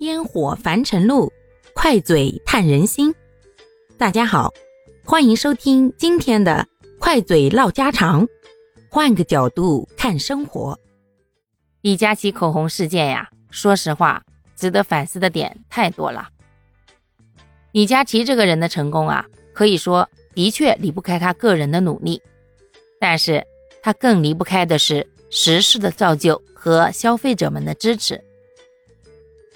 烟火凡尘路，快嘴探人心。大家好，欢迎收听今天的快嘴唠家常，换个角度看生活。李佳琦口红事件呀，说实话，值得反思的点太多了。李佳琦这个人的成功啊，可以说的确离不开他个人的努力，但是他更离不开的是时势的造就和消费者们的支持。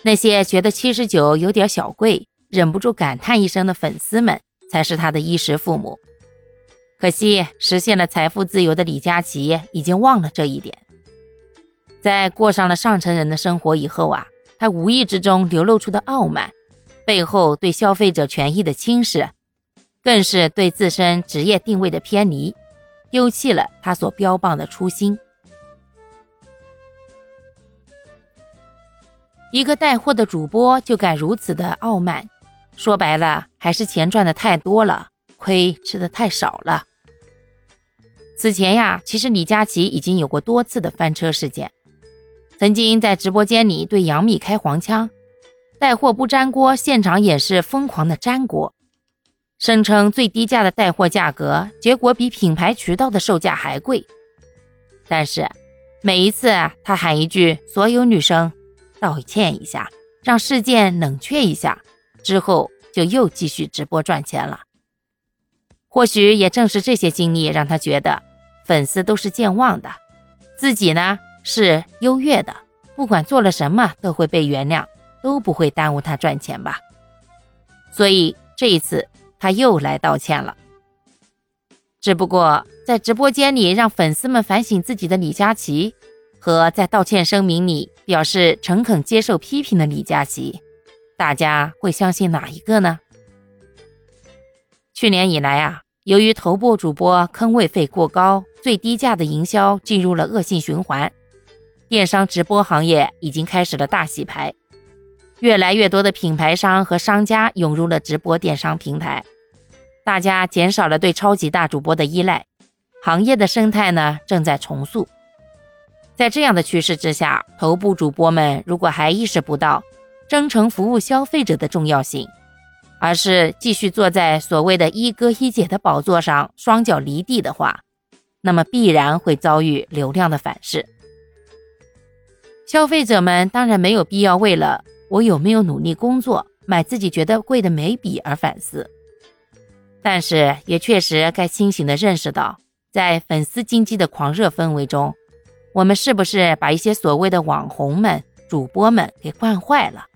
那些觉得七十九有点小贵，忍不住感叹一声的粉丝们，才是他的衣食父母。可惜，实现了财富自由的李佳琦已经忘了这一点。在过上了上层人的生活以后啊，他无意之中流露出的傲慢，背后对消费者权益的轻视，更是对自身职业定位的偏离，丢弃了他所标榜的初心。一个带货的主播就敢如此的傲慢，说白了还是钱赚的太多了，亏吃的太少了。此前呀，其实李佳琦已经有过多次的翻车事件，曾经在直播间里对杨幂开黄腔，带货不粘锅，现场演示疯狂的粘锅，声称最低价的带货价格，结果比品牌渠道的售价还贵。但是每一次，他喊一句“所有女生”。道歉一下，让事件冷却一下，之后就又继续直播赚钱了。或许也正是这些经历，让他觉得粉丝都是健忘的，自己呢是优越的，不管做了什么都会被原谅，都不会耽误他赚钱吧。所以这一次他又来道歉了。只不过在直播间里让粉丝们反省自己的李佳琦。和在道歉声明里表示诚恳接受批评的李佳琦，大家会相信哪一个呢？去年以来啊，由于头部主播坑位费过高，最低价的营销进入了恶性循环，电商直播行业已经开始了大洗牌，越来越多的品牌商和商家涌入了直播电商平台，大家减少了对超级大主播的依赖，行业的生态呢正在重塑。在这样的趋势之下，头部主播们如果还意识不到真诚服务消费者的重要性，而是继续坐在所谓的一哥一姐的宝座上，双脚离地的话，那么必然会遭遇流量的反噬。消费者们当然没有必要为了我有没有努力工作买自己觉得贵的眉笔而反思，但是也确实该清醒地认识到，在粉丝经济的狂热氛围中。我们是不是把一些所谓的网红们、主播们给惯坏了，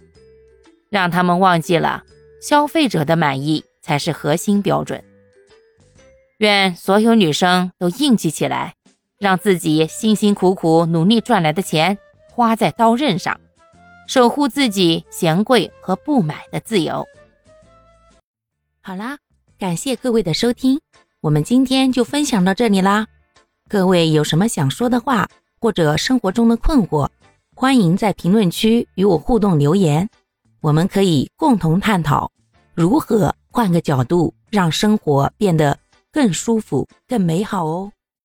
让他们忘记了消费者的满意才是核心标准？愿所有女生都硬气起来，让自己辛辛苦苦努力赚来的钱花在刀刃上，守护自己嫌贵和不买的自由。好啦，感谢各位的收听，我们今天就分享到这里啦。各位有什么想说的话？或者生活中的困惑，欢迎在评论区与我互动留言，我们可以共同探讨如何换个角度让生活变得更舒服、更美好哦。